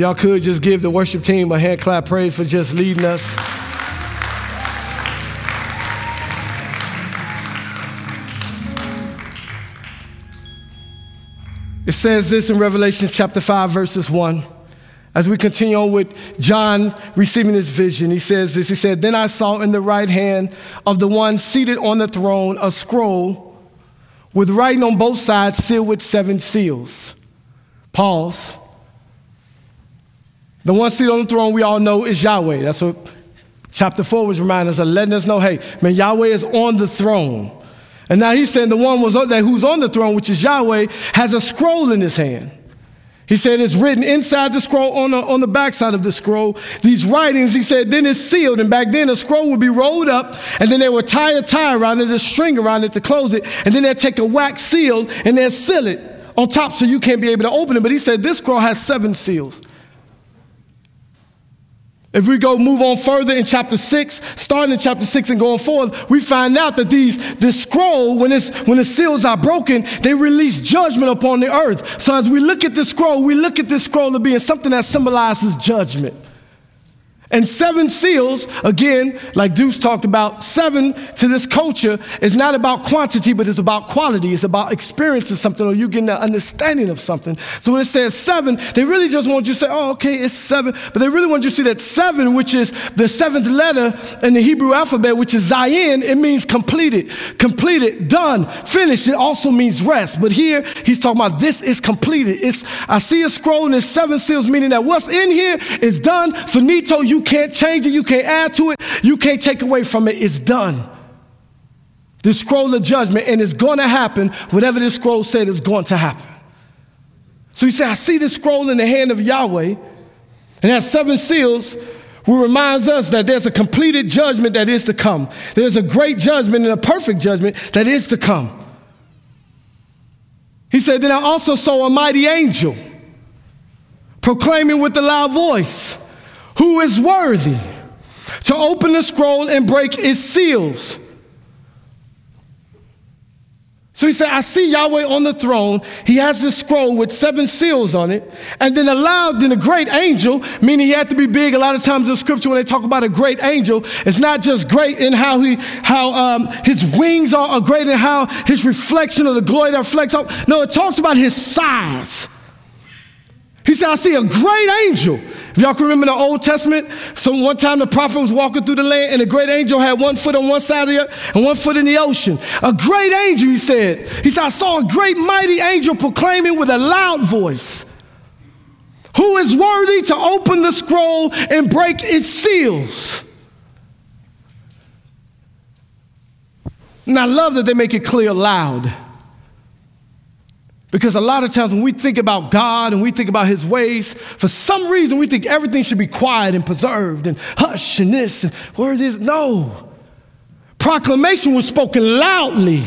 y'all could just give the worship team a hand clap praise for just leading us. It says this in Revelation chapter 5, verses 1. As we continue on with John receiving his vision, he says this He said, Then I saw in the right hand of the one seated on the throne a scroll with writing on both sides sealed with seven seals. Pause. The one seated on the throne we all know is Yahweh. That's what chapter 4 was reminding us of, letting us know hey, man, Yahweh is on the throne. And now he's saying the one was that who's on the throne, which is Yahweh, has a scroll in his hand. He said it's written inside the scroll, on the, on the backside of the scroll. These writings, he said, then it's sealed. And back then, a scroll would be rolled up, and then they would tie a tie around it, a string around it to close it. And then they'd take a wax seal and they'd seal it on top so you can't be able to open it. But he said this scroll has seven seals. If we go move on further in chapter six, starting in chapter six and going forward, we find out that these this scroll, when it's when the seals are broken, they release judgment upon the earth. So as we look at the scroll, we look at this scroll as being something that symbolizes judgment. And seven seals, again, like Deuce talked about, seven to this culture is not about quantity, but it's about quality. It's about experiencing something or you getting an understanding of something. So when it says seven, they really just want you to say, oh, okay, it's seven. But they really want you to see that seven, which is the seventh letter in the Hebrew alphabet, which is Zayin, it means completed, completed, done, finished. It also means rest. But here he's talking about this is completed. It's I see a scroll and there's seven seals, meaning that what's in here is done. Finito, you you can't change it, you can't add to it, you can't take away from it. It's done. The scroll of judgment, and it's going to happen. Whatever this scroll said is going to happen. So he said, I see the scroll in the hand of Yahweh, and has seven seals, who reminds us that there's a completed judgment that is to come. There's a great judgment and a perfect judgment that is to come. He said, Then I also saw a mighty angel proclaiming with a loud voice who is worthy to open the scroll and break its seals. So he said, I see Yahweh on the throne. He has this scroll with seven seals on it. And then aloud, then a great angel, meaning he had to be big. A lot of times in scripture, when they talk about a great angel, it's not just great in how he, how um, his wings are, are great in how his reflection of the glory that reflects off. No, it talks about his size. He said, I see a great angel. If y'all can remember the Old Testament, so one time the prophet was walking through the land and a great angel had one foot on one side of the earth and one foot in the ocean. A great angel, he said. He said, I saw a great mighty angel proclaiming with a loud voice, who is worthy to open the scroll and break its seals. And I love that they make it clear loud. Because a lot of times when we think about God and we think about His ways, for some reason we think everything should be quiet and preserved and hush and this and where is it is. No. Proclamation was spoken loudly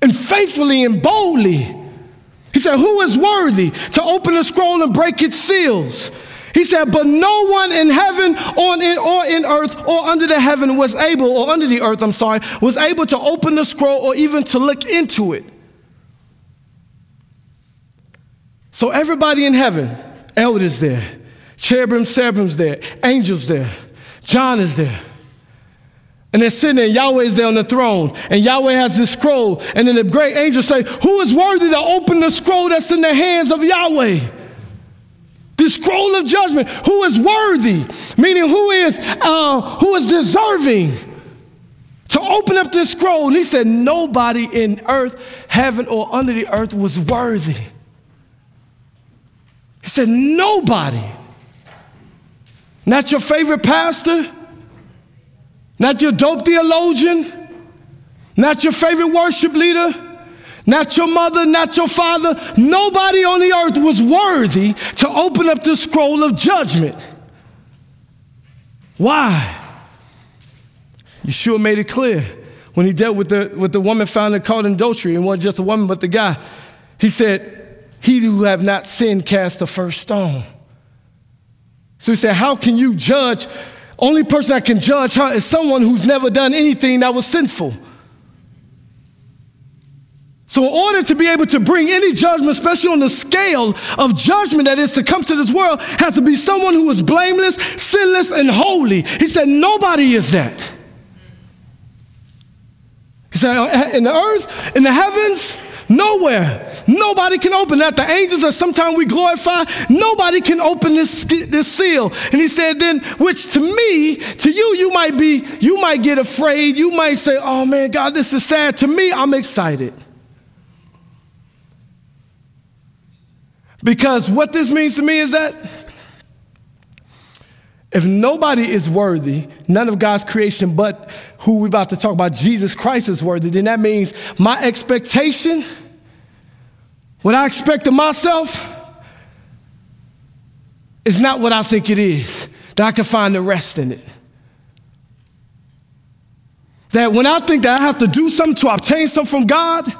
and faithfully and boldly. He said, Who is worthy to open the scroll and break its seals? He said, But no one in heaven or in earth or under the heaven was able, or under the earth, I'm sorry, was able to open the scroll or even to look into it. So everybody in heaven, elders there, cherubim, seraphim's there, angels there, John is there. And they're sitting there, Yahweh is there on the throne, and Yahweh has this scroll. And then the great angels say, Who is worthy to open the scroll that's in the hands of Yahweh? The scroll of judgment. Who is worthy? Meaning, who is uh, who is deserving to open up this scroll? And he said, Nobody in earth, heaven, or under the earth was worthy. Said, Nobody. Not your favorite pastor, not your dope theologian, not your favorite worship leader, not your mother, not your father. Nobody on the earth was worthy to open up the scroll of judgment. Why? Yeshua made it clear when he dealt with the, with the woman found caught in adultery. and wasn't just a woman, but the guy. He said, he who have not sinned cast the first stone. So he said, How can you judge? Only person that can judge her is someone who's never done anything that was sinful. So, in order to be able to bring any judgment, especially on the scale of judgment that is to come to this world, has to be someone who is blameless, sinless, and holy. He said, Nobody is that. He said, uh, In the earth, in the heavens, nowhere. Nobody can open that. The angels that sometimes we glorify, nobody can open this, this seal. And he said, then, which to me, to you, you might be, you might get afraid. You might say, oh man, God, this is sad. To me, I'm excited. Because what this means to me is that if nobody is worthy, none of God's creation but who we're about to talk about, Jesus Christ, is worthy, then that means my expectation, what I expect of myself, is not what I think it is, that I can find the rest in it. That when I think that I have to do something to obtain something from God,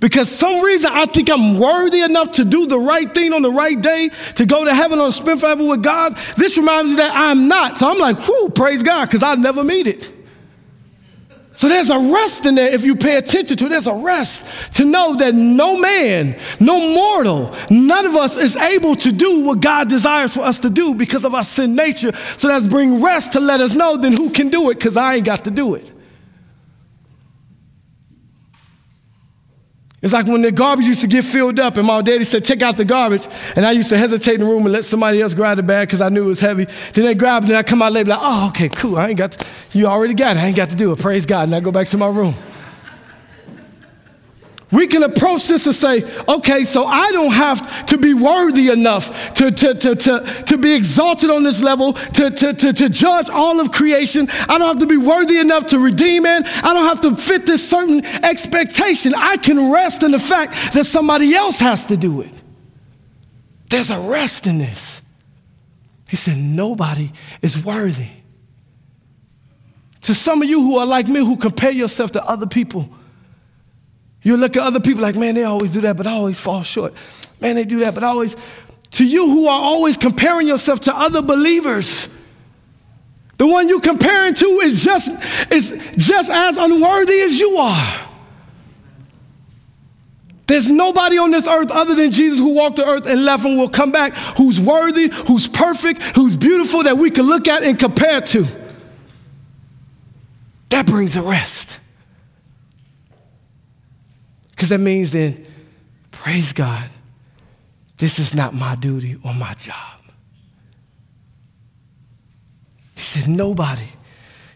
because some reason I think I'm worthy enough to do the right thing on the right day, to go to heaven or spend forever with God. This reminds me that I'm not. So I'm like, whoo, praise God, because I'll never meet it. So there's a rest in there if you pay attention to it. There's a rest to know that no man, no mortal, none of us is able to do what God desires for us to do because of our sin nature. So that's bring rest to let us know then who can do it because I ain't got to do it. It's like when the garbage used to get filled up, and my daddy said, Take out the garbage. And I used to hesitate in the room and let somebody else grab the bag because I knew it was heavy. Then they grab it, and I come out later, like, Oh, okay, cool. I ain't got to, you already got it. I ain't got to do it. Praise God. And I go back to my room. We can approach this and say, okay, so I don't have to be worthy enough to, to, to, to, to be exalted on this level, to, to, to, to judge all of creation. I don't have to be worthy enough to redeem it. I don't have to fit this certain expectation. I can rest in the fact that somebody else has to do it. There's a rest in this. He said, nobody is worthy. To some of you who are like me, who compare yourself to other people, you look at other people like, man, they always do that, but I always fall short. Man, they do that, but I always. To you who are always comparing yourself to other believers, the one you're comparing to is just, is just as unworthy as you are. There's nobody on this earth other than Jesus who walked the earth and left and will come back who's worthy, who's perfect, who's beautiful that we can look at and compare to. That brings a rest. Because that means then, praise God, this is not my duty or my job. He said, nobody. He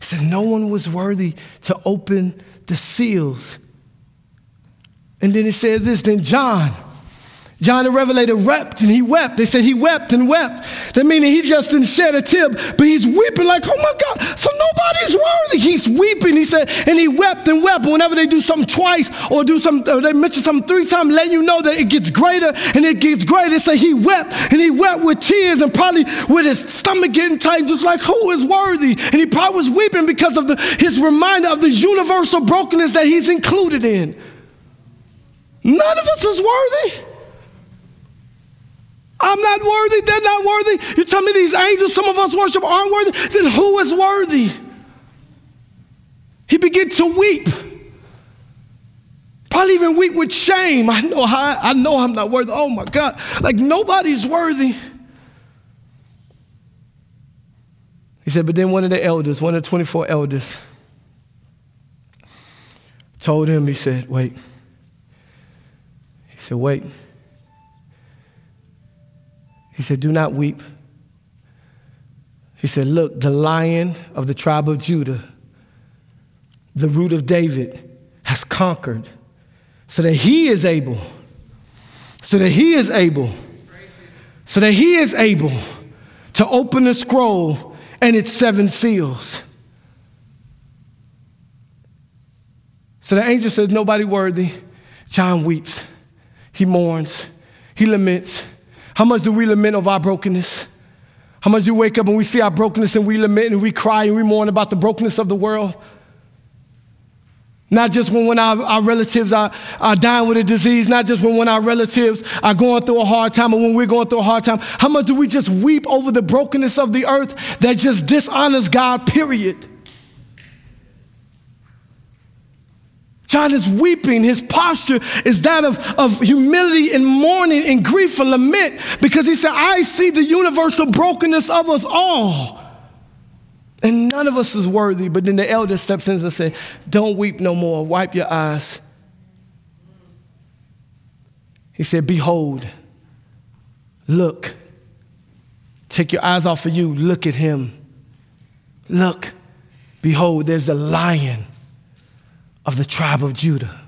said, no one was worthy to open the seals. And then it says this, then John, John the Revelator wept and he wept. They said he wept and wept. That meaning he just didn't shed a tear, but he's weeping like, oh my God, so nobody's worthy. He's weeping. He said, and he wept and wept. Whenever they do something twice or do something, or they mention something three times, letting you know that it gets greater and it gets greater. Say he wept and he wept with tears and probably with his stomach getting tight, just like who is worthy? And he probably was weeping because of the, his reminder of the universal brokenness that he's included in. None of us is worthy. I'm not worthy, they're not worthy. You tell me these angels, some of us worship, aren't worthy, then who is worthy? He began to weep. Probably even weep with shame. I know how, I know I'm not worthy. Oh my God. Like nobody's worthy. He said, but then one of the elders, one of the 24 elders, told him, he said, wait. He said, wait. He said, Do not weep. He said, Look, the lion of the tribe of Judah, the root of David, has conquered so that he is able, so that he is able, so that he is able to open the scroll and its seven seals. So the angel says, Nobody worthy. John weeps. He mourns. He laments. How much do we lament of our brokenness? How much do we wake up and we see our brokenness and we lament and we cry and we mourn about the brokenness of the world? Not just when, when our, our relatives are, are dying with a disease, not just when, when our relatives are going through a hard time or when we're going through a hard time. How much do we just weep over the brokenness of the earth that just dishonors God, period? John is weeping. His posture is that of, of humility and mourning and grief and lament because he said, I see the universal brokenness of us all. And none of us is worthy. But then the elder steps in and says, Don't weep no more. Wipe your eyes. He said, Behold, look. Take your eyes off of you. Look at him. Look. Behold, there's a lion of the tribe of Judah.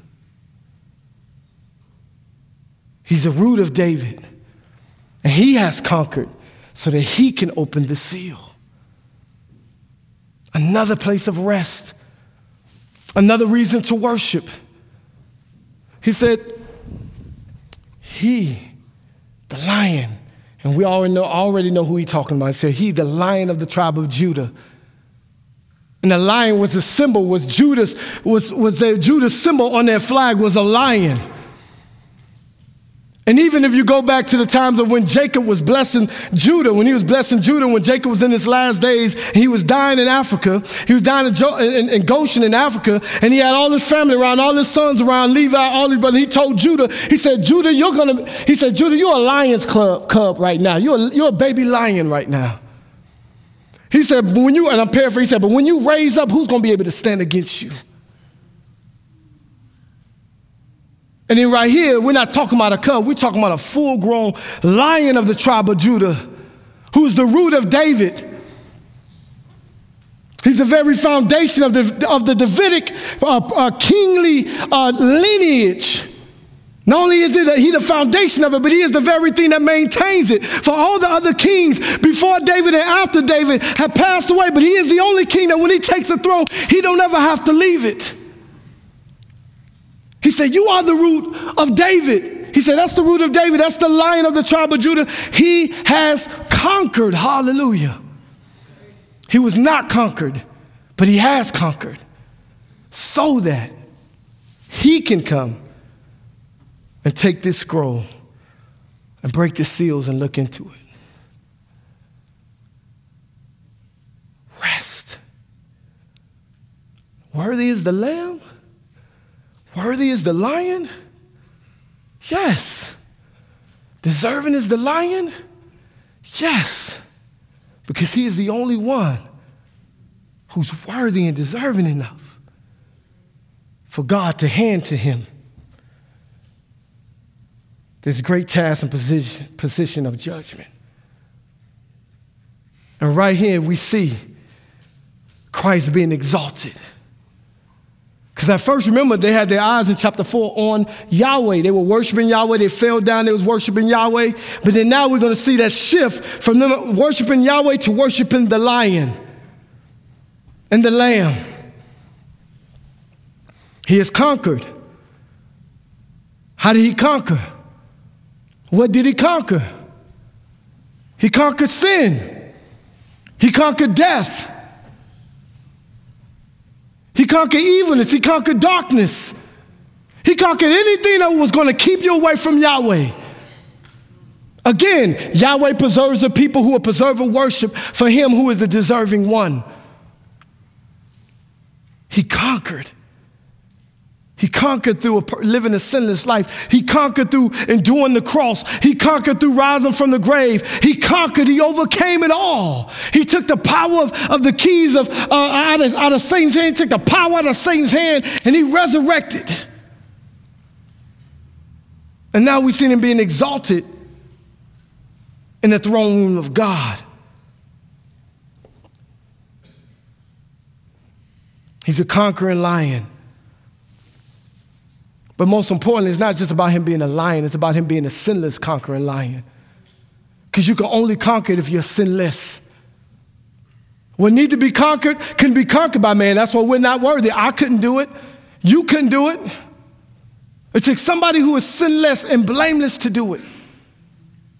He's the root of David. And he has conquered so that he can open the seal another place of rest, another reason to worship. He said, He, the lion, and we already know, already know who he's talking about. He said, He, the lion of the tribe of Judah. And the lion was a symbol, was Judah's, was, was their Judah's symbol on their flag was a lion. And even if you go back to the times of when Jacob was blessing Judah, when he was blessing Judah, when Jacob was in his last days, he was dying in Africa. He was dying in, jo- in, in Goshen in Africa, and he had all his family around, all his sons around, Levi, all his brothers. He told Judah, he said, Judah, you're gonna, he said, Judah, you're a lion's club, cub right now. You're a, you're a baby lion right now. He said, when you, and I'm paraphrasing, he said, but when you raise up, who's gonna be able to stand against you? And then right here, we're not talking about a cub, we're talking about a full grown lion of the tribe of Judah, who's the root of David. He's the very foundation of the, of the Davidic uh, uh, kingly uh, lineage. Not only is a, he the foundation of it, but he is the very thing that maintains it. For all the other kings before David and after David have passed away, but he is the only king that when he takes the throne, he don't ever have to leave it. He said, You are the root of David. He said, That's the root of David. That's the lion of the tribe of Judah. He has conquered. Hallelujah. He was not conquered, but he has conquered so that he can come and take this scroll and break the seals and look into it. Rest. Worthy is the Lamb Worthy is the lion? Yes. Deserving is the lion? Yes. Because he is the only one who's worthy and deserving enough for God to hand to him this great task and position, position of judgment. And right here we see Christ being exalted. Because at first, remember, they had their eyes in chapter 4 on Yahweh. They were worshiping Yahweh. They fell down. They was worshiping Yahweh. But then now we're going to see that shift from them worshiping Yahweh to worshiping the lion and the lamb. He has conquered. How did he conquer? What did he conquer? He conquered sin. He conquered death. He conquered evilness, he conquered darkness. He conquered anything that was going to keep you away from Yahweh. Again, Yahweh preserves the people who are preserving worship for him who is the deserving one. He conquered. He conquered through a, living a sinless life. He conquered through enduring the cross. He conquered through rising from the grave. He conquered. He overcame it all. He took the power of, of the keys of, uh, out, of, out of Satan's hand, he took the power out of Satan's hand, and he resurrected. And now we've seen him being exalted in the throne room of God. He's a conquering lion. But most importantly, it's not just about him being a lion, it's about him being a sinless conquering lion. Because you can only conquer it if you're sinless. What need to be conquered can be conquered by man. That's why we're not worthy. I couldn't do it. You couldn't do it. It takes somebody who is sinless and blameless to do it.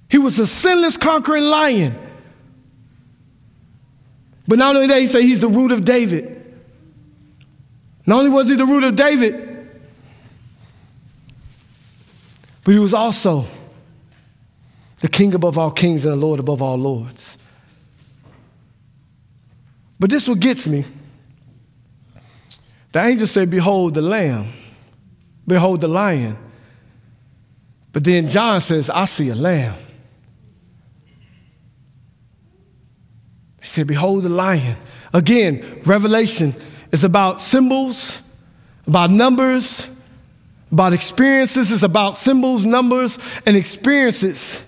He was a sinless conquering lion. But not only that, he said he's the root of David. Not only was he the root of David, But he was also the king above all kings and the Lord above all lords. But this what gets me. The angel said, Behold the Lamb. Behold the lion. But then John says, I see a lamb. He said, Behold the lion. Again, Revelation is about symbols, about numbers, about experiences. It's about symbols, numbers, and experiences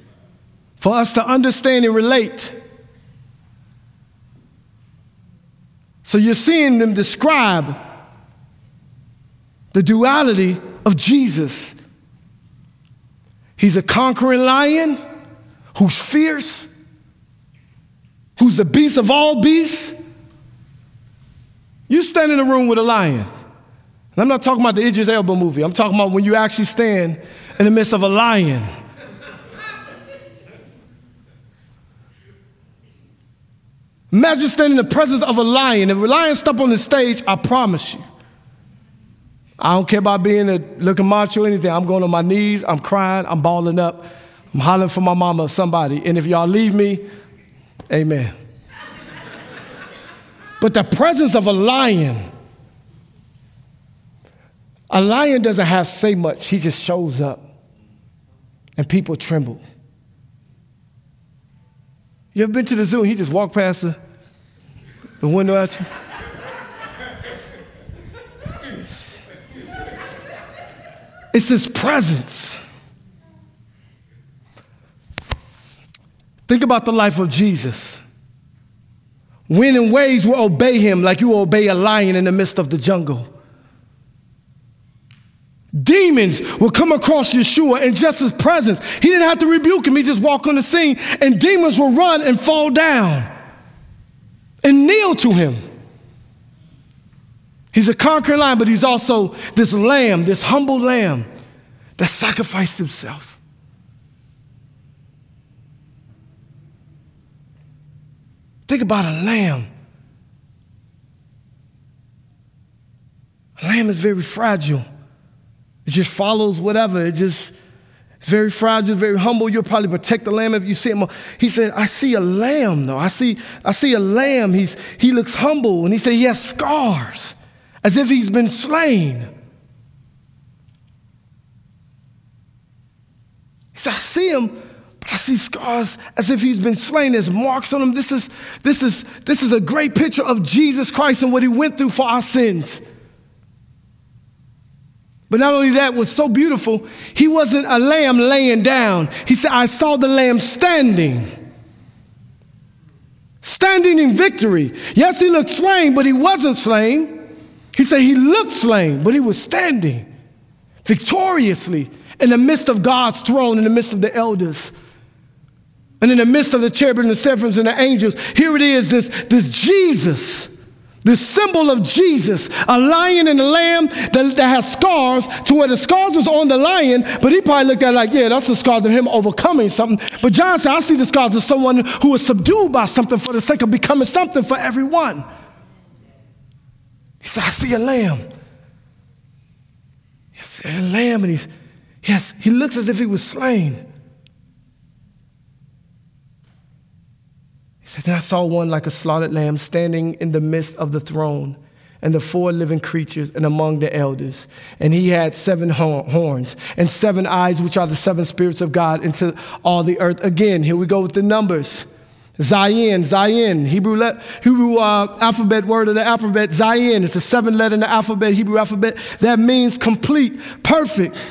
for us to understand and relate. So you're seeing them describe the duality of Jesus. He's a conquering lion who's fierce, who's the beast of all beasts. You stand in a room with a lion. And I'm not talking about the Idris Elba movie. I'm talking about when you actually stand in the midst of a lion. Imagine standing in the presence of a lion. If a lion step on the stage, I promise you, I don't care about being a looking macho or anything. I'm going on my knees, I'm crying, I'm balling up, I'm hollering for my mama or somebody. And if y'all leave me, amen. but the presence of a lion, a lion doesn't have to say much, he just shows up. And people tremble. You ever been to the zoo and he just walked past the, the window at you? It's His presence. Think about the life of Jesus. When in ways will obey Him like you obey a lion in the midst of the jungle. Demons will come across Yeshua in just his presence. He didn't have to rebuke him, he just walked on the scene, and demons will run and fall down and kneel to him. He's a conquering lion, but he's also this lamb, this humble lamb that sacrificed himself. Think about a lamb. A lamb is very fragile. It just follows whatever. It just very fragile, very humble. You'll probably protect the lamb if you see him. He said, I see a lamb, though. I see, I see a lamb. He's, he looks humble. And he said he has scars as if he's been slain. He said, I see him, but I see scars as if he's been slain. There's marks on him. This is, this is, this is a great picture of Jesus Christ and what he went through for our sins. But not only that was so beautiful, he wasn't a lamb laying down. He said, I saw the lamb standing. Standing in victory. Yes, he looked slain, but he wasn't slain. He said he looked slain, but he was standing victoriously in the midst of God's throne, in the midst of the elders, and in the midst of the cherubim and the seraphims and the angels. Here it is, this, this Jesus, this symbol of Jesus, a lion and a lamb that, that has scars, to where the scars was on the lion, but he probably looked at it like, yeah, that's the scars of him overcoming something. But John said, I see the scars of someone who was subdued by something for the sake of becoming something for everyone. He said, I see a lamb. Said, a lamb, and he's, yes, he looks as if he was slain. He said, I saw one like a slaughtered lamb standing in the midst of the throne and the four living creatures and among the elders. And he had seven horns and seven eyes, which are the seven spirits of God into all the earth. Again, here we go with the numbers. Zayin, Zayin, Hebrew, le- Hebrew uh, alphabet word of the alphabet, Zayin. It's a seven letter in the alphabet, Hebrew alphabet. That means complete, perfect,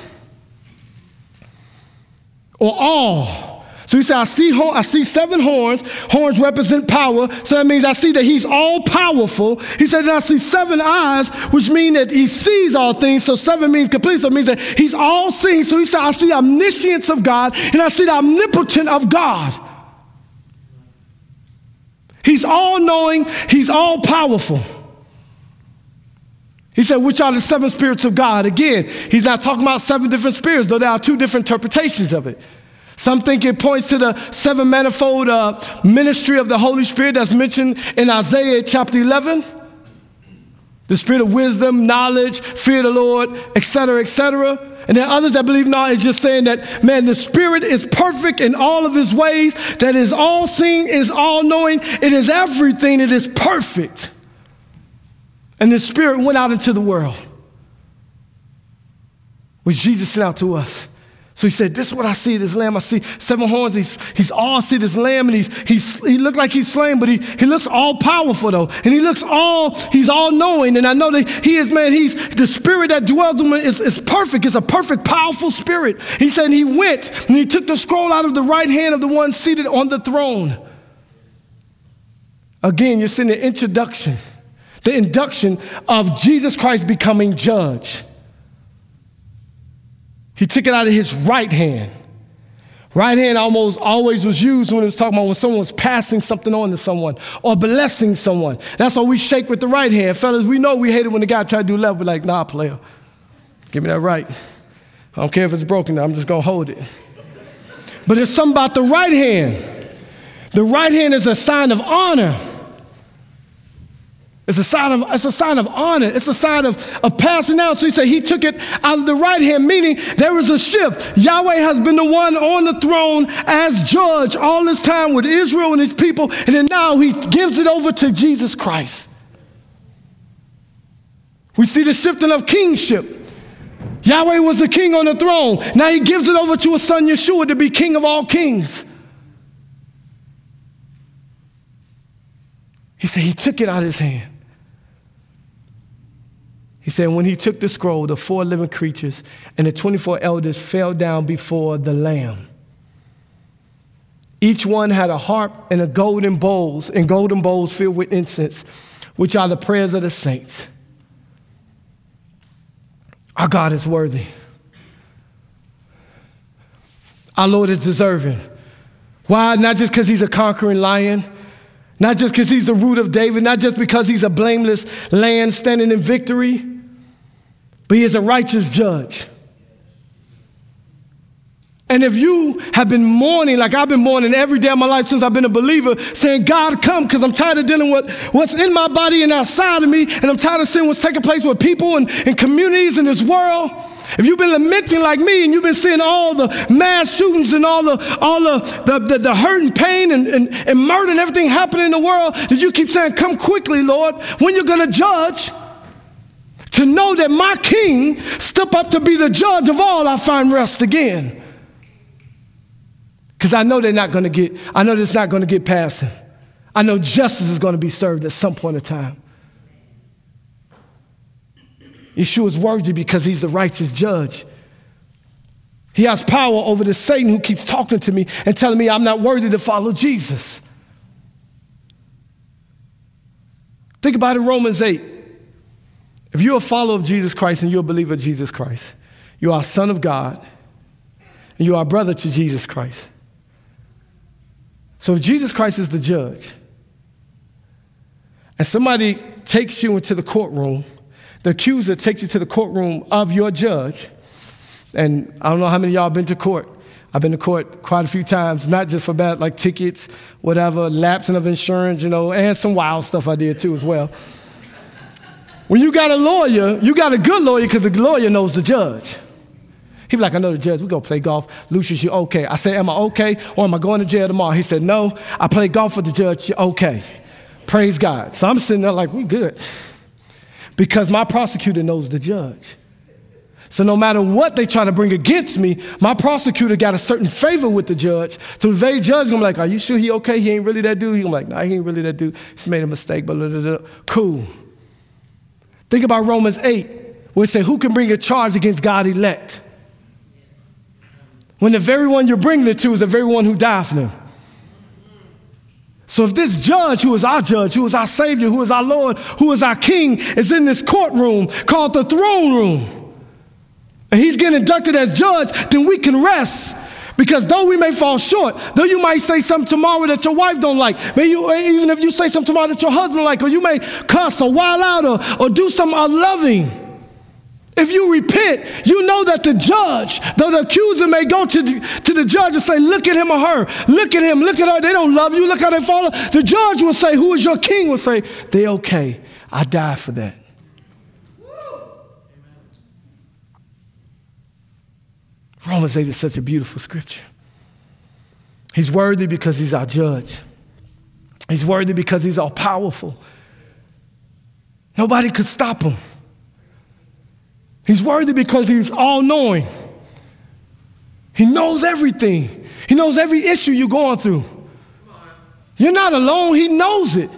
or all. So he said, I see, I see seven horns. Horns represent power. So that means I see that he's all powerful. He said, and I see seven eyes, which mean that he sees all things. So seven means complete. So it means that he's all seeing. So he said, I see omniscience of God and I see the omnipotent of God. He's all knowing, he's all powerful. He said, which are the seven spirits of God? Again, he's not talking about seven different spirits, though there are two different interpretations of it. Some think it points to the seven manifold uh, ministry of the Holy Spirit that's mentioned in Isaiah chapter 11 the spirit of wisdom, knowledge, fear of the Lord, etc., etc. And then others that believe not is just saying that, man, the spirit is perfect in all of his ways, that is all seeing, is all knowing, it is everything, it is perfect. And the spirit went out into the world. which Jesus sent out to us. So he said, This is what I see this lamb. I see seven horns. He's, he's all, see this lamb, and he's, he's, he looked like he's slain, but he, he looks all powerful, though. And he looks all, he's all knowing. And I know that he is, man, he's the spirit that dwells in him is, is perfect. It's a perfect, powerful spirit. He said, He went and he took the scroll out of the right hand of the one seated on the throne. Again, you're seeing the introduction, the induction of Jesus Christ becoming judge. He took it out of his right hand. Right hand almost always was used when it was talking about when someone was passing something on to someone or blessing someone. That's why we shake with the right hand. Fellas, we know we hate it when the guy try to do left. We're like, nah, player, give me that right. I don't care if it's broken, I'm just gonna hold it. But it's something about the right hand. The right hand is a sign of honor. It's a sign of, it's a sign of honor. It's a sign of, of passing out. So he said he took it out of the right hand, meaning there is a shift. Yahweh has been the one on the throne as judge all this time with Israel and his people, and then now he gives it over to Jesus Christ. We see the shifting of kingship. Yahweh was the king on the throne. Now he gives it over to his son Yeshua to be king of all kings. He said he took it out of his hand. He said, when he took the scroll, the four living creatures and the 24 elders fell down before the Lamb. Each one had a harp and a golden bowls, and golden bowls filled with incense, which are the prayers of the saints. Our God is worthy. Our Lord is deserving. Why? Not just because he's a conquering lion, not just because he's the root of David, not just because he's a blameless lamb standing in victory, but he is a righteous judge. And if you have been mourning, like I've been mourning every day of my life since I've been a believer, saying, God, come, because I'm tired of dealing with what's in my body and outside of me, and I'm tired of seeing what's taking place with people and, and communities in this world. If you've been lamenting like me and you've been seeing all the mass shootings and all the all the, the, the, the hurt and pain and, and, and murder and everything happening in the world, that you keep saying, Come quickly, Lord, when you're gonna judge to know that my king step up to be the judge of all, I find rest again. Because I know they're not going to get, I know it's not going to get past him. I know justice is going to be served at some point in time. Yeshua is worthy because he's the righteous judge. He has power over the Satan who keeps talking to me and telling me I'm not worthy to follow Jesus. Think about it, Romans 8. If you're a follower of Jesus Christ and you're a believer of Jesus Christ, you are a son of God and you are a brother to Jesus Christ. So if Jesus Christ is the judge and somebody takes you into the courtroom, the accuser takes you to the courtroom of your judge, and I don't know how many y'all been to court. I've been to court quite a few times, not just for bad, like tickets, whatever, lapsing of insurance, you know, and some wild stuff I did too as well. When you got a lawyer, you got a good lawyer because the lawyer knows the judge. He be like, I know the judge, we go play golf. Lucius, you okay? I say, Am I okay or am I going to jail tomorrow? He said, No, I play golf with the judge, you're okay. Praise God. So I'm sitting there like, We good. Because my prosecutor knows the judge. So no matter what they try to bring against me, my prosecutor got a certain favor with the judge. So the judge gonna be like, Are you sure he okay? He ain't really that dude? He be like, Nah, he ain't really that dude. He's made a mistake, but cool. Think about Romans 8, where it says, Who can bring a charge against God elect? When the very one you're bringing it to is the very one who died for them. So if this judge, who is our judge, who is our Savior, who is our Lord, who is our King, is in this courtroom called the throne room, and he's getting inducted as judge, then we can rest because though we may fall short, though you might say something tomorrow that your wife don't like, maybe you, eh, even if you say something tomorrow that your husband like, or you may cuss or wild out or, or do something unloving. If you repent, you know that the judge, though the accuser may go to the, to the judge and say, Look at him or her, look at him, look at her, they don't love you, look how they follow. The judge will say, Who is your king? will say, They okay. I died for that. Romans 8 is such a beautiful scripture. He's worthy because he's our judge. He's worthy because he's all powerful. Nobody could stop him. He's worthy because he's all knowing. He knows everything, he knows every issue you're going through. You're not alone, he knows it.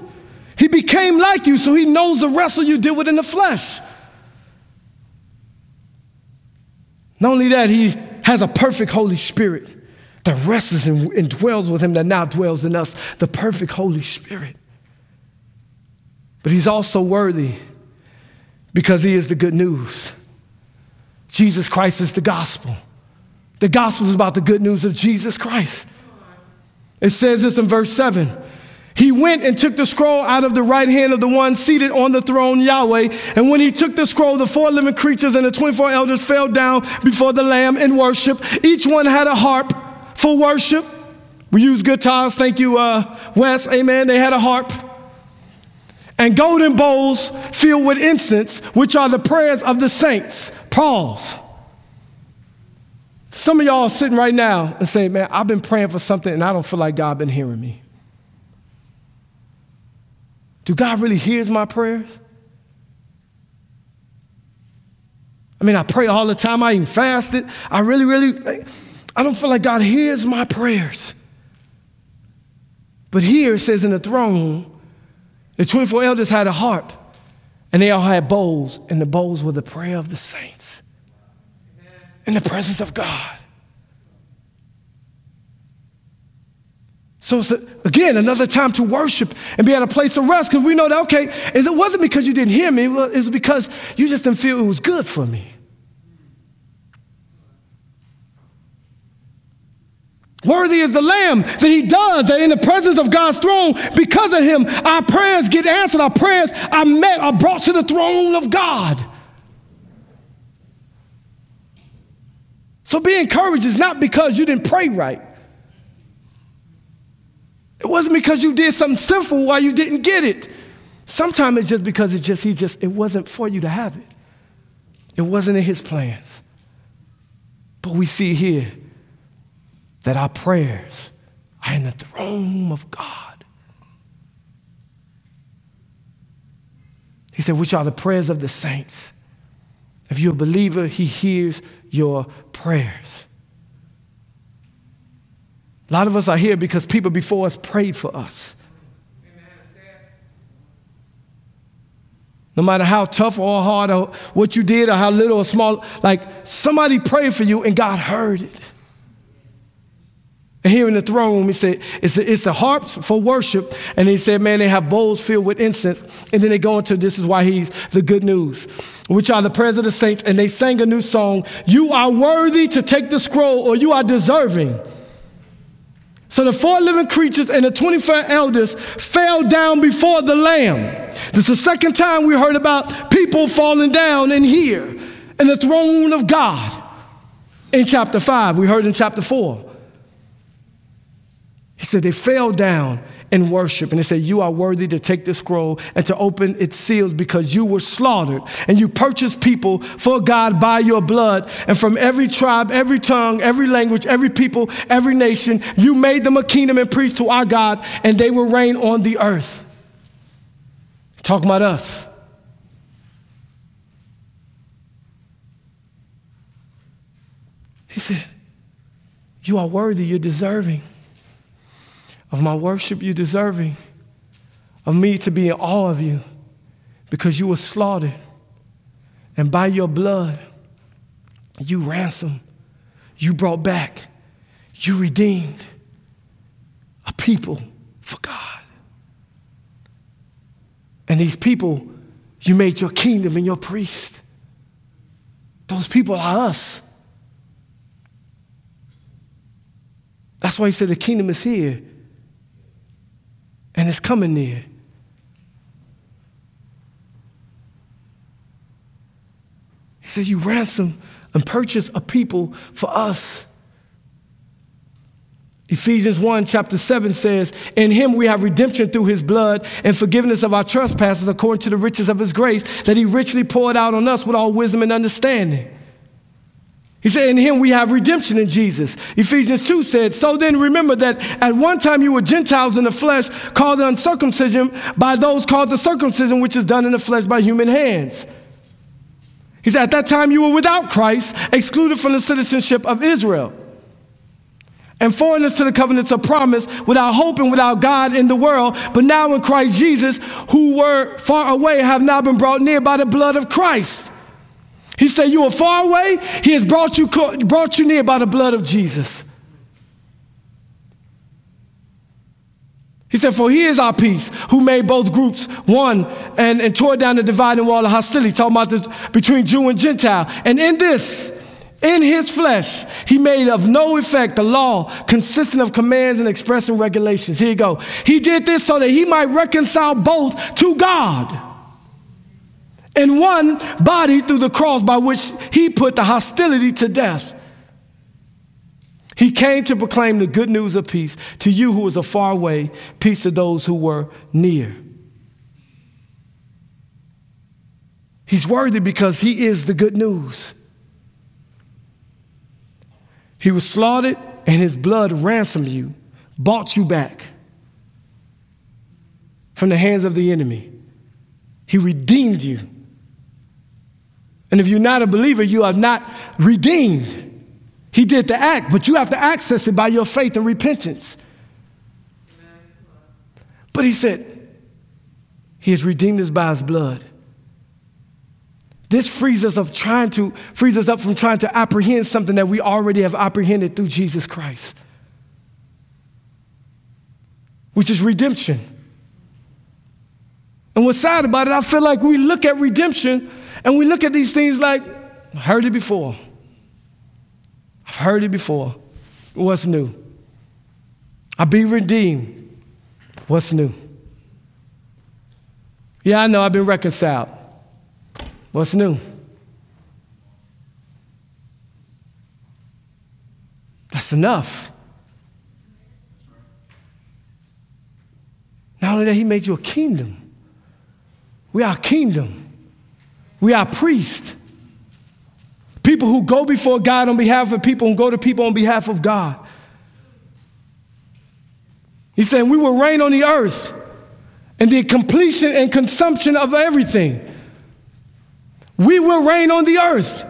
He became like you, so he knows the wrestle you deal with in the flesh. Not only that, he has a perfect Holy Spirit that rests and, dwells with him, that now dwells in us, the perfect Holy Spirit. But he's also worthy because he is the good news. Jesus Christ is the gospel. The gospel is about the good news of Jesus Christ. It says this in verse 7. He went and took the scroll out of the right hand of the one seated on the throne, Yahweh. And when he took the scroll, the four living creatures and the 24 elders fell down before the Lamb in worship. Each one had a harp for worship. We use guitars. Thank you, uh, Wes. Amen. They had a harp. And golden bowls filled with incense, which are the prayers of the saints. Pause. Some of y'all sitting right now and say, Man, I've been praying for something and I don't feel like God been hearing me. Do God really hears my prayers? I mean, I pray all the time. I even fasted. I really, really, I don't feel like God hears my prayers. But here it says in the throne, the 24 elders had a harp, and they all had bowls, and the bowls were the prayer of the saints in the presence of God. So it's, a, again, another time to worship and be at a place of rest because we know that, okay, it wasn't because you didn't hear me, it was because you just didn't feel it was good for me. Worthy is the Lamb that He does, that in the presence of God's throne, because of Him, our prayers get answered, our prayers are met, are brought to the throne of God. So be encouraged. It's not because you didn't pray right. It wasn't because you did something sinful why you didn't get it. Sometimes it's just because it's just he just it wasn't for you to have it. It wasn't in his plans. But we see here that our prayers are in the throne of God. He said, which are the prayers of the saints. If you're a believer, he hears your prayers. A lot of us are here because people before us prayed for us. No matter how tough or hard or what you did or how little or small, like somebody prayed for you and God heard it. And here in the throne room, he said, it's the, it's the harps for worship. And he said, man, they have bowls filled with incense. And then they go into this is why he's the good news, which are the prayers of the saints. And they sang a new song You are worthy to take the scroll, or you are deserving so the four living creatures and the 24 elders fell down before the Lamb. This is the second time we heard about people falling down in here in the throne of God. In chapter 5, we heard in chapter 4. He said they fell down in worship. And they said, You are worthy to take the scroll and to open its seals because you were slaughtered and you purchased people for God by your blood. And from every tribe, every tongue, every language, every people, every nation, you made them a kingdom and priests to our God, and they will reign on the earth. Talking about us. He said, You are worthy, you're deserving of my worship, you deserving of me to be in awe of you because you were slaughtered. And by your blood, you ransomed, you brought back, you redeemed a people for God. And these people, you made your kingdom and your priest. Those people are us. That's why he said the kingdom is here and it's coming near. He said, You ransom and purchase a people for us. Ephesians 1, chapter 7 says, In him we have redemption through his blood and forgiveness of our trespasses according to the riches of his grace that he richly poured out on us with all wisdom and understanding. He said, In him we have redemption in Jesus. Ephesians 2 said, So then remember that at one time you were Gentiles in the flesh, called uncircumcision by those called the circumcision, which is done in the flesh by human hands. He said, At that time you were without Christ, excluded from the citizenship of Israel, and foreigners to the covenants of promise, without hope and without God in the world. But now in Christ Jesus, who were far away, have now been brought near by the blood of Christ. He said, You were far away, He has brought you, brought you near by the blood of Jesus. He said, For he is our peace, who made both groups one and, and tore down the dividing wall of hostility, talking about between Jew and Gentile. And in this, in his flesh, he made of no effect the law consisting of commands and expressing regulations. Here you go. He did this so that he might reconcile both to God in one body through the cross by which he put the hostility to death. He came to proclaim the good news of peace to you who was far away, peace to those who were near. He's worthy because he is the good news. He was slaughtered and his blood ransomed you, bought you back from the hands of the enemy. He redeemed you. And if you're not a believer, you are not redeemed. He did the act, but you have to access it by your faith and repentance. But he said, He has redeemed us by his blood. This frees us of trying to frees us up from trying to apprehend something that we already have apprehended through Jesus Christ. Which is redemption. And what's sad about it, I feel like we look at redemption and we look at these things like, I've heard it before. I've heard it before. What's new? I'll be redeemed. What's new? Yeah, I know I've been reconciled. What's new? That's enough. Not only that, He made you a kingdom. We are a kingdom. We are priests. People who go before God on behalf of people and go to people on behalf of God. He's saying we will reign on the earth and the completion and consumption of everything. We will reign on the earth.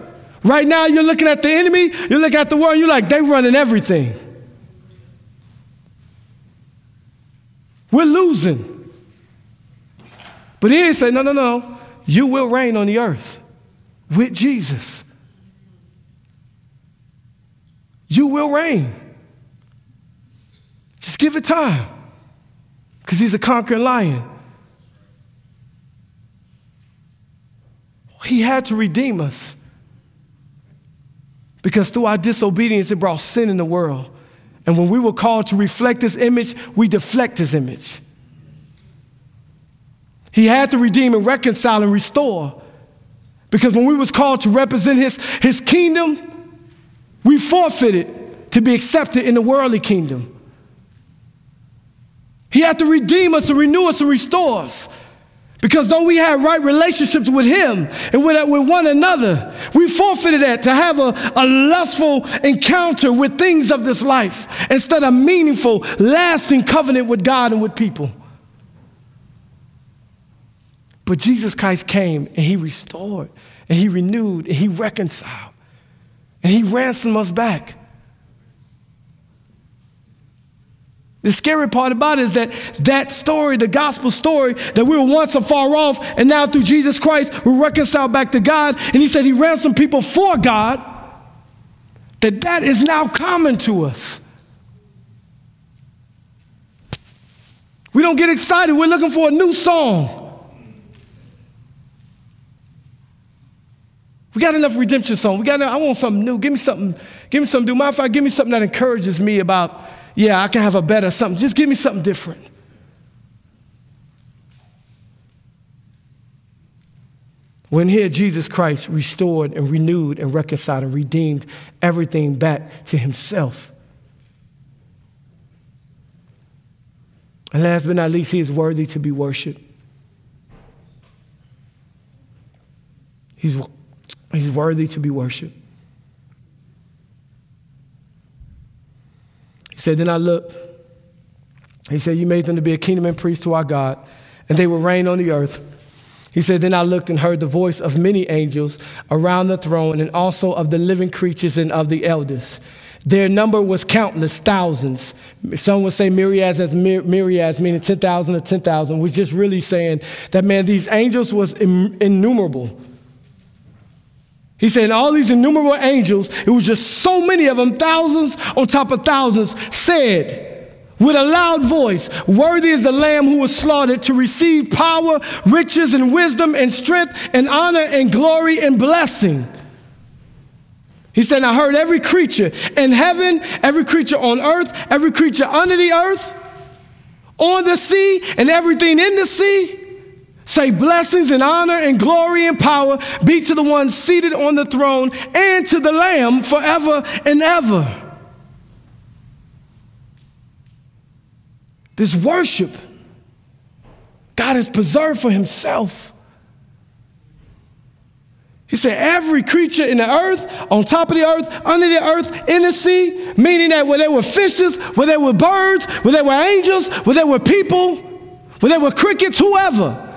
Right now, you're looking at the enemy, you're looking at the world, you're like, they're running everything. We're losing. But he say, no, no, no. You will reign on the earth with Jesus. you will reign. Just give it time because he's a conquering lion. He had to redeem us because through our disobedience, it brought sin in the world. And when we were called to reflect his image, we deflect his image. He had to redeem and reconcile and restore. Because when we was called to represent his, his kingdom, we forfeited to be accepted in the worldly kingdom. He had to redeem us and renew us and restore us. Because though we had right relationships with Him and with, with one another, we forfeited that to have a, a lustful encounter with things of this life instead of meaningful, lasting covenant with God and with people. But Jesus Christ came and He restored and He renewed and He reconciled. And he ransomed us back. The scary part about it is that that story, the gospel story, that we were once afar off, and now through Jesus Christ, we're reconciled back to God. And he said he ransomed people for God, that that is now common to us. We don't get excited. We're looking for a new song. We got enough redemption song. We got enough, I want something new. Give me something, give me something new. Matter of fact, give me something that encourages me about, yeah, I can have a better something. Just give me something different. When here, Jesus Christ restored and renewed and reconciled and redeemed everything back to himself. And last but not least, he is worthy to be worshiped. He's He's worthy to be worshiped. He said, Then I looked. He said, You made them to be a kingdom and priest to our God, and they will reign on the earth. He said, Then I looked and heard the voice of many angels around the throne, and also of the living creatures and of the elders. Their number was countless, thousands. Some would say myriads as myriads, meaning 10,000 or 10,000. We're just really saying that, man, these angels was innumerable. He said, all these innumerable angels, it was just so many of them, thousands on top of thousands, said, with a loud voice, Worthy is the Lamb who was slaughtered to receive power, riches, and wisdom, and strength, and honor, and glory, and blessing. He said, I heard every creature in heaven, every creature on earth, every creature under the earth, on the sea, and everything in the sea say, Blessings and honor and glory and power be to the one seated on the throne and to the Lamb forever and ever. This worship, God has preserved for Himself. He said, every creature in the earth, on top of the earth, under the earth, in the sea, meaning that where there were fishes, where there were birds, where there were angels, where there were people, where there were crickets, whoever.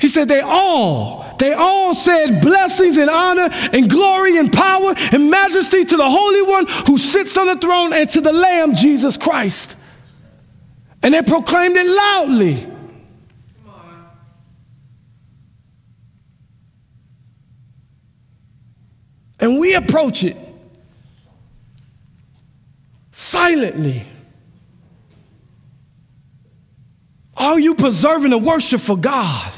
He said, they all, they all said blessings and honor and glory and power and majesty to the Holy One who sits on the throne and to the Lamb, Jesus Christ. And they proclaimed it loudly. And we approach it silently. Are you preserving the worship for God?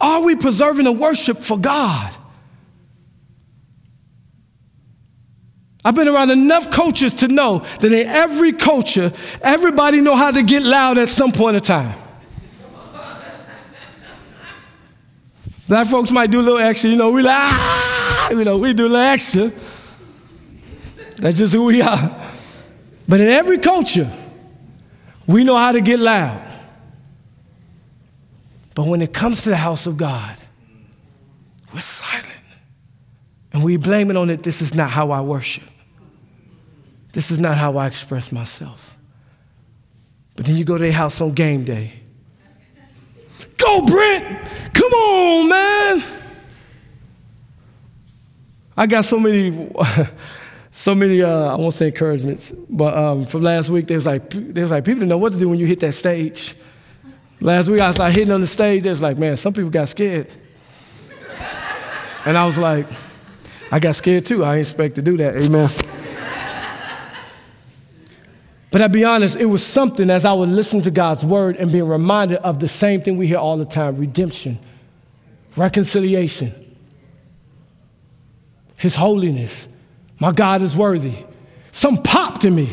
Are we preserving the worship for God? I've been around enough cultures to know that in every culture, everybody know how to get loud at some point in time. Black folks might do a little extra, you know, we like, ah, you know, we do a little extra. That's just who we are. But in every culture, we know how to get loud. But when it comes to the house of God, we're silent. And we blame it on it. This is not how I worship. This is not how I express myself. But then you go to their house on game day. Go, Brent! Come on, man! I got so many, so many. Uh, I won't say encouragements, but um, from last week, there's like, there's like people don't know what to do when you hit that stage. Last week, I started hitting on the stage. There's like, man, some people got scared, and I was like, I got scared too. I didn't expect to do that. Amen. But I'll be honest, it was something as I would listen to God's word and being reminded of the same thing we hear all the time redemption, reconciliation, His holiness. My God is worthy. Something popped in me.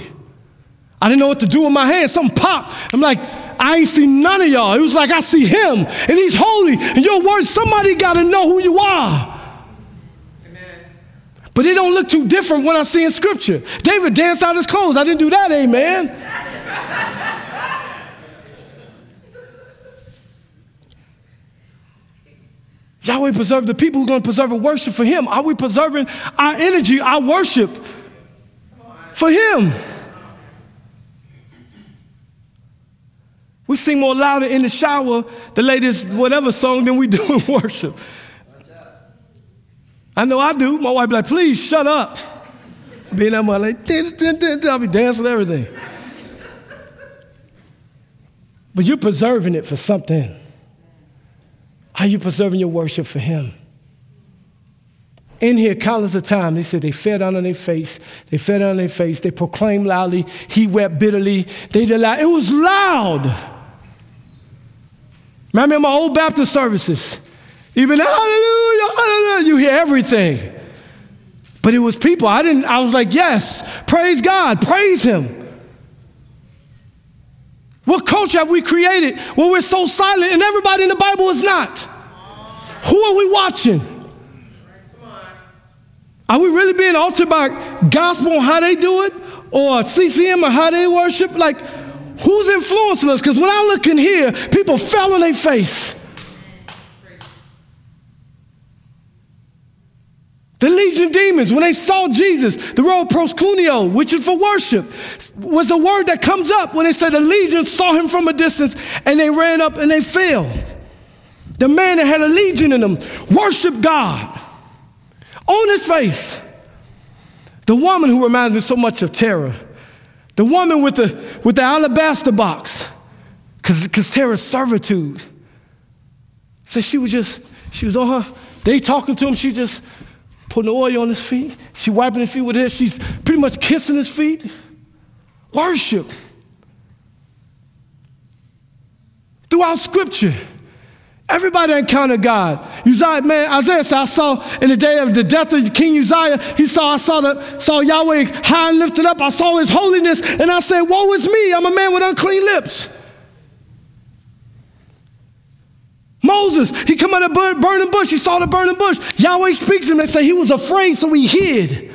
I didn't know what to do with my hands. Something popped. I'm like, I ain't see none of y'all. It was like I see Him and He's holy. And your word, somebody got to know who you are. But it don't look too different when I see in scripture. David danced out his clothes. I didn't do that, amen. Yahweh preserve the people who are going to preserve a worship for him. Are we preserving our energy, our worship for him? Sing more louder in the shower, the latest whatever song than we do in worship. I know I do. My wife be like, please shut up. Being that much like, din, din, din, I'll be dancing everything. But you're preserving it for something. Are you preserving your worship for Him? In here, countless of times, they said they fell down on their face. They fell down on their face. They proclaimed loudly. He wept bitterly. They did loud. It was loud. Remember in my old Baptist services, even hallelujah, hallelujah, you hear everything. But it was people. I didn't, I was like, yes, praise God, praise Him. What culture have we created where we're so silent and everybody in the Bible is not? Who are we watching? Are we really being altered by gospel and how they do it? Or CCM or how they worship? Like, who's influencing us? Because when I look in here, people fell on their face. The legion demons, when they saw Jesus, the word proskuneo, which is for worship, was a word that comes up when they said the legion saw him from a distance and they ran up and they fell. The man that had a legion in him worshiped God on his face. The woman who reminds me so much of Terah, the woman with the, with the alabaster box, because Terah's servitude. So she was just, she was on her, they talking to him, she just putting oil on his feet. She wiping his feet with this. She's pretty much kissing his feet. Worship. Throughout scripture, everybody encountered God. Uzziah, man, Isaiah said, I saw in the day of the death of King Uzziah, he saw, I saw, the, saw Yahweh high and lifted up. I saw his holiness, and I said, Woe is me, I'm a man with unclean lips. Moses, he come out of a burning bush. He saw the burning bush. Yahweh speaks to him and say he was afraid, so he hid.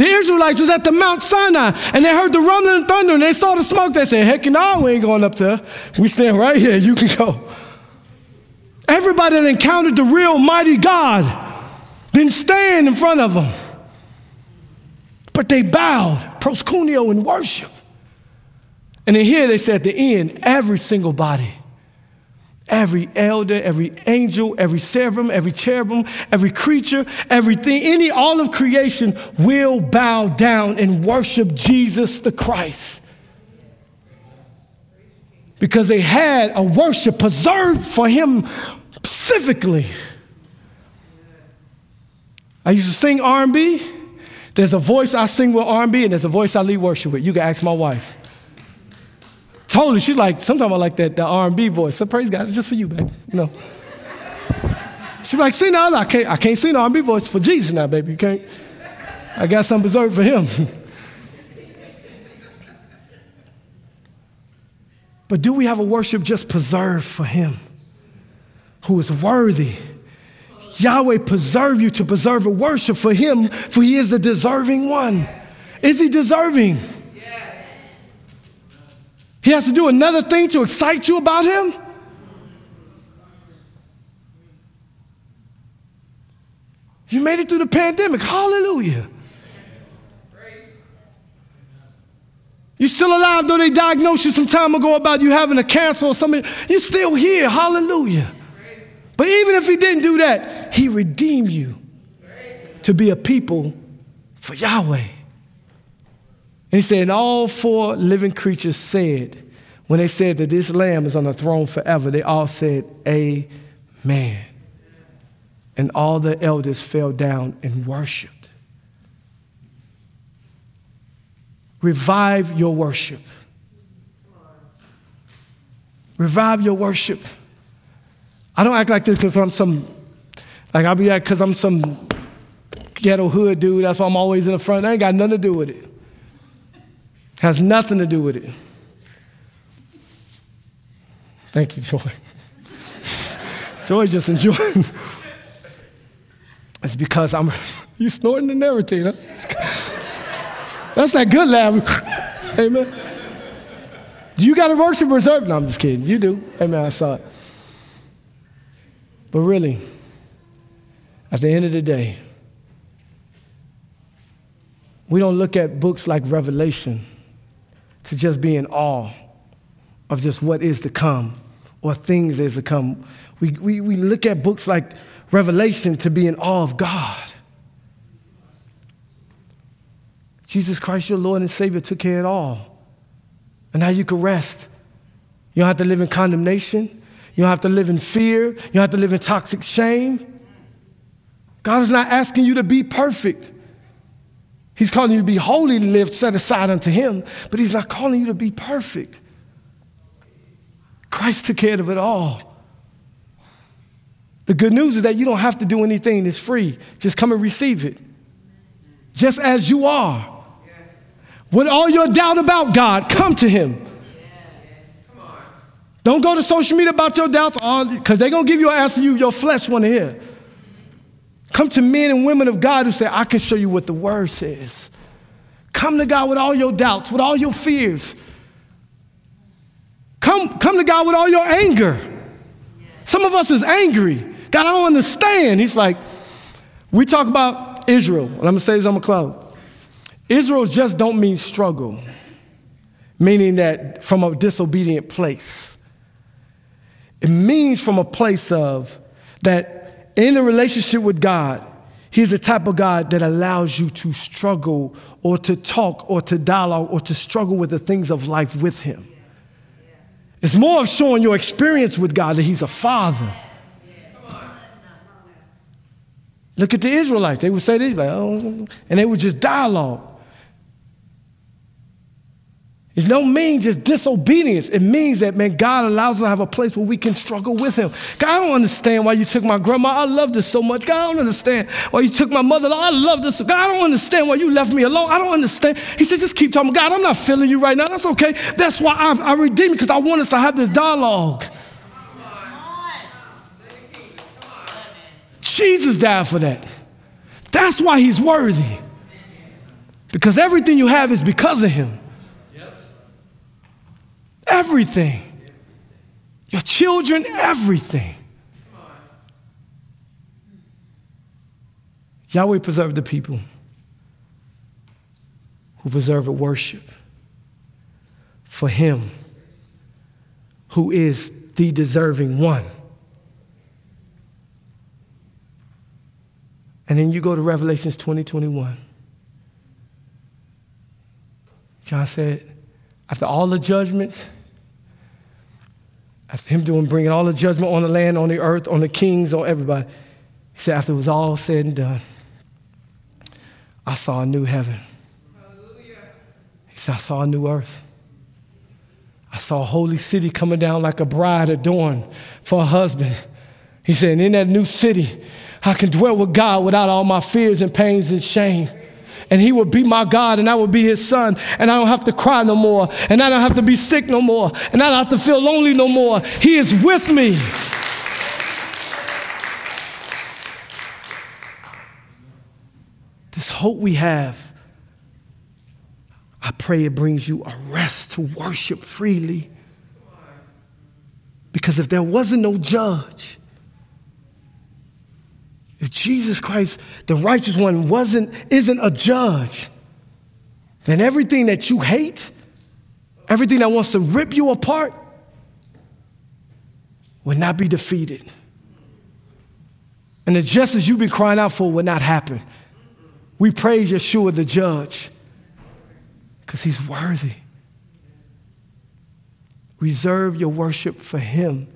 The Israelites was at the Mount Sinai and they heard the rumbling and thunder and they saw the smoke. They said, heck no, we ain't going up there. We stand right here. You can go. Everybody that encountered the real mighty God didn't stand in front of them. But they bowed, proskuneo, in worship. And then here they said at the end, every single body, every elder, every angel, every seraphim, every cherubim, every creature, everything, any, all of creation will bow down and worship Jesus the Christ. Because they had a worship preserved for him specifically. I used to sing R&B. There's a voice I sing with R&B, and there's a voice I lead worship with. You can ask my wife. Totally, she's like, sometimes I like that, the R&B voice. So praise God, it's just for you, baby. You know. She's like, see now, I can't, I can't sing the R&B voice for Jesus now, baby. You can't. I got something reserved for him. but do we have a worship just preserved for him who is worthy? Yahweh preserve you to preserve a worship for him, for he is the deserving one. Is he deserving? He has to do another thing to excite you about him? You made it through the pandemic. Hallelujah. You're still alive, though they diagnosed you some time ago about you having a cancer or something. You're still here. Hallelujah. But even if he didn't do that, he redeemed you to be a people for Yahweh. And he said, and all four living creatures said, when they said that this lamb is on the throne forever, they all said, Amen. And all the elders fell down and worshiped. Revive your worship. Revive your worship. I don't act like this because I'm some, like I'll be like, because I'm some ghetto hood dude. That's why I'm always in the front. I ain't got nothing to do with it. Has nothing to do with it. Thank you, Joy. Joy just enjoying. it's because I'm, you snorting and everything. Huh? That's that good laugh. Amen. Do you got a verse worship reserve? No, I'm just kidding. You do. Amen. I saw it. But really, at the end of the day, we don't look at books like Revelation to just be in awe of just what is to come or things that is to come. We, we, we look at books like Revelation to be in awe of God. Jesus Christ, your Lord and Savior, took care of it all. And now you can rest. You don't have to live in condemnation. You don't have to live in fear. You don't have to live in toxic shame. God is not asking you to be perfect. He's calling you to be holy, to live set aside unto Him, but He's not calling you to be perfect. Christ took care of it all. The good news is that you don't have to do anything, it's free. Just come and receive it. Just as you are. With all your doubt about God, come to Him. Don't go to social media about your doubts because they're going to give you an answer you, your flesh want to hear. Come to men and women of God who say, I can show you what the word says. Come to God with all your doubts, with all your fears. Come, come to God with all your anger. Some of us is angry. God, I don't understand. He's like, we talk about Israel, and I'm gonna say this on the cloud. Israel just don't mean struggle, meaning that from a disobedient place. It means from a place of that in a relationship with God, He's the type of God that allows you to struggle or to talk or to dialogue or to struggle with the things of life with Him. It's more of showing your experience with God that He's a Father. Look at the Israelites. They would say this, like, oh, and they would just dialogue. It don't mean just disobedience. It means that, man, God allows us to have a place where we can struggle with Him. God, I don't understand why you took my grandma. I love this so much. God, I don't understand why you took my mother. I love this. God, I don't understand why you left me alone. I don't understand. He said, just keep talking. God, I'm not feeling you right now. That's okay. That's why I, I redeemed because I want us to have this dialogue. Jesus died for that. That's why He's worthy. Because everything you have is because of Him. Everything. Your children, everything. Yahweh preserve the people who preserve a worship for Him who is the deserving one. And then you go to Revelations 20, 21. John said, after all the judgments, after him doing, bringing all the judgment on the land, on the earth, on the kings, on everybody, he said, after it was all said and done, I saw a new heaven. He said, I saw a new earth. I saw a holy city coming down like a bride adorned for a husband. He said, in that new city, I can dwell with God without all my fears and pains and shame and he will be my God and I will be his son and I don't have to cry no more and I don't have to be sick no more and I don't have to feel lonely no more. He is with me. This hope we have, I pray it brings you a rest to worship freely. Because if there wasn't no judge, if Jesus Christ, the righteous one, wasn't, isn't a judge, then everything that you hate, everything that wants to rip you apart, will not be defeated. And the justice you've been crying out for will not happen. We praise Yeshua the judge because he's worthy. Reserve your worship for him.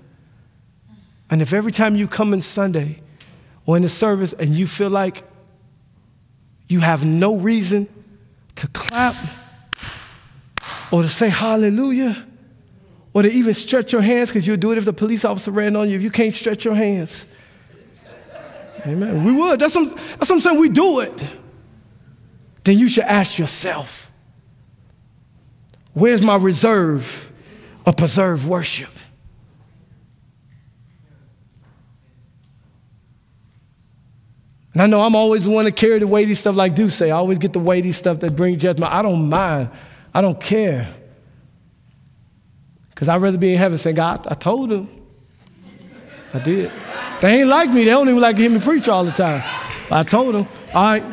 And if every time you come in Sunday, or in the service and you feel like you have no reason to clap or to say hallelujah or to even stretch your hands because you'll do it if the police officer ran on you if you can't stretch your hands. Amen. We would. That's what, that's what i'm saying. We do it. Then you should ask yourself where's my reserve of preserved worship And I know I'm always the one to carry the weighty stuff like do say. I always get the weighty stuff that brings judgment. I don't mind. I don't care. Because I'd rather be in heaven saying, God, I told them. I did. They ain't like me. They don't even like to hear me preach all the time. I told them, all right,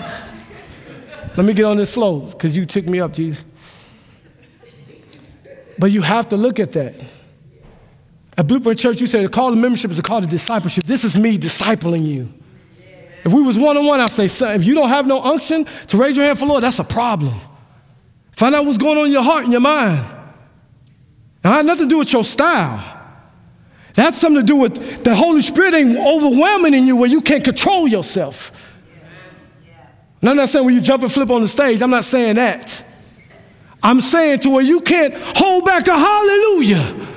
let me get on this flow because you took me up, Jesus. But you have to look at that. At Blueprint Church, you say the call to membership is a call to discipleship. This is me discipling you. If we was one on one, I'd say, son, if you don't have no unction to raise your hand for Lord, that's a problem. Find out what's going on in your heart and your mind. It had nothing to do with your style. That's something to do with the Holy Spirit ain't overwhelming in you where you can't control yourself. And I'm not saying when you jump and flip on the stage, I'm not saying that. I'm saying to where you can't hold back a hallelujah.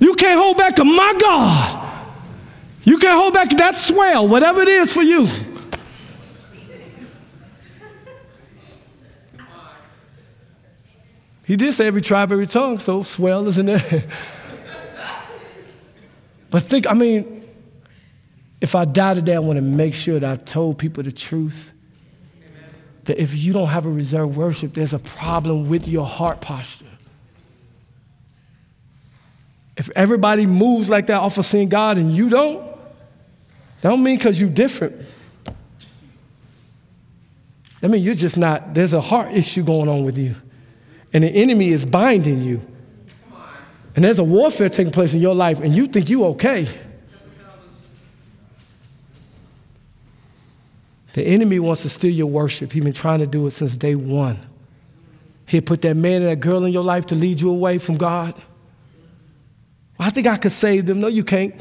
You can't hold back a my God. You can't hold back that swell, whatever it is for you. He did say every tribe, every tongue, so swell isn't there. but think, I mean, if I die today, I want to make sure that I told people the truth. That if you don't have a reserved worship, there's a problem with your heart posture. If everybody moves like that off of seeing God and you don't, That don't mean because you're different. I mean, you're just not, there's a heart issue going on with you. And the enemy is binding you. And there's a warfare taking place in your life, and you think you're okay. The enemy wants to steal your worship. He's been trying to do it since day one. He put that man and that girl in your life to lead you away from God. I think I could save them. No, you can't.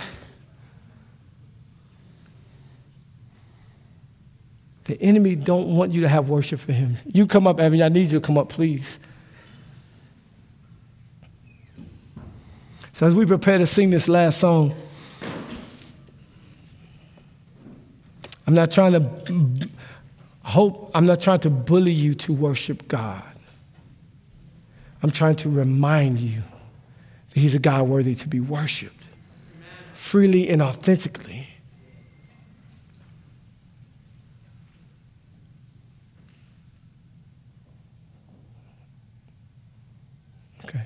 The enemy don't want you to have worship for him. You come up, Evan. I need you to come up, please. So as we prepare to sing this last song, I'm not trying to hope, I'm not trying to bully you to worship God. I'm trying to remind you that He's a God worthy to be worshiped freely and authentically. Okay.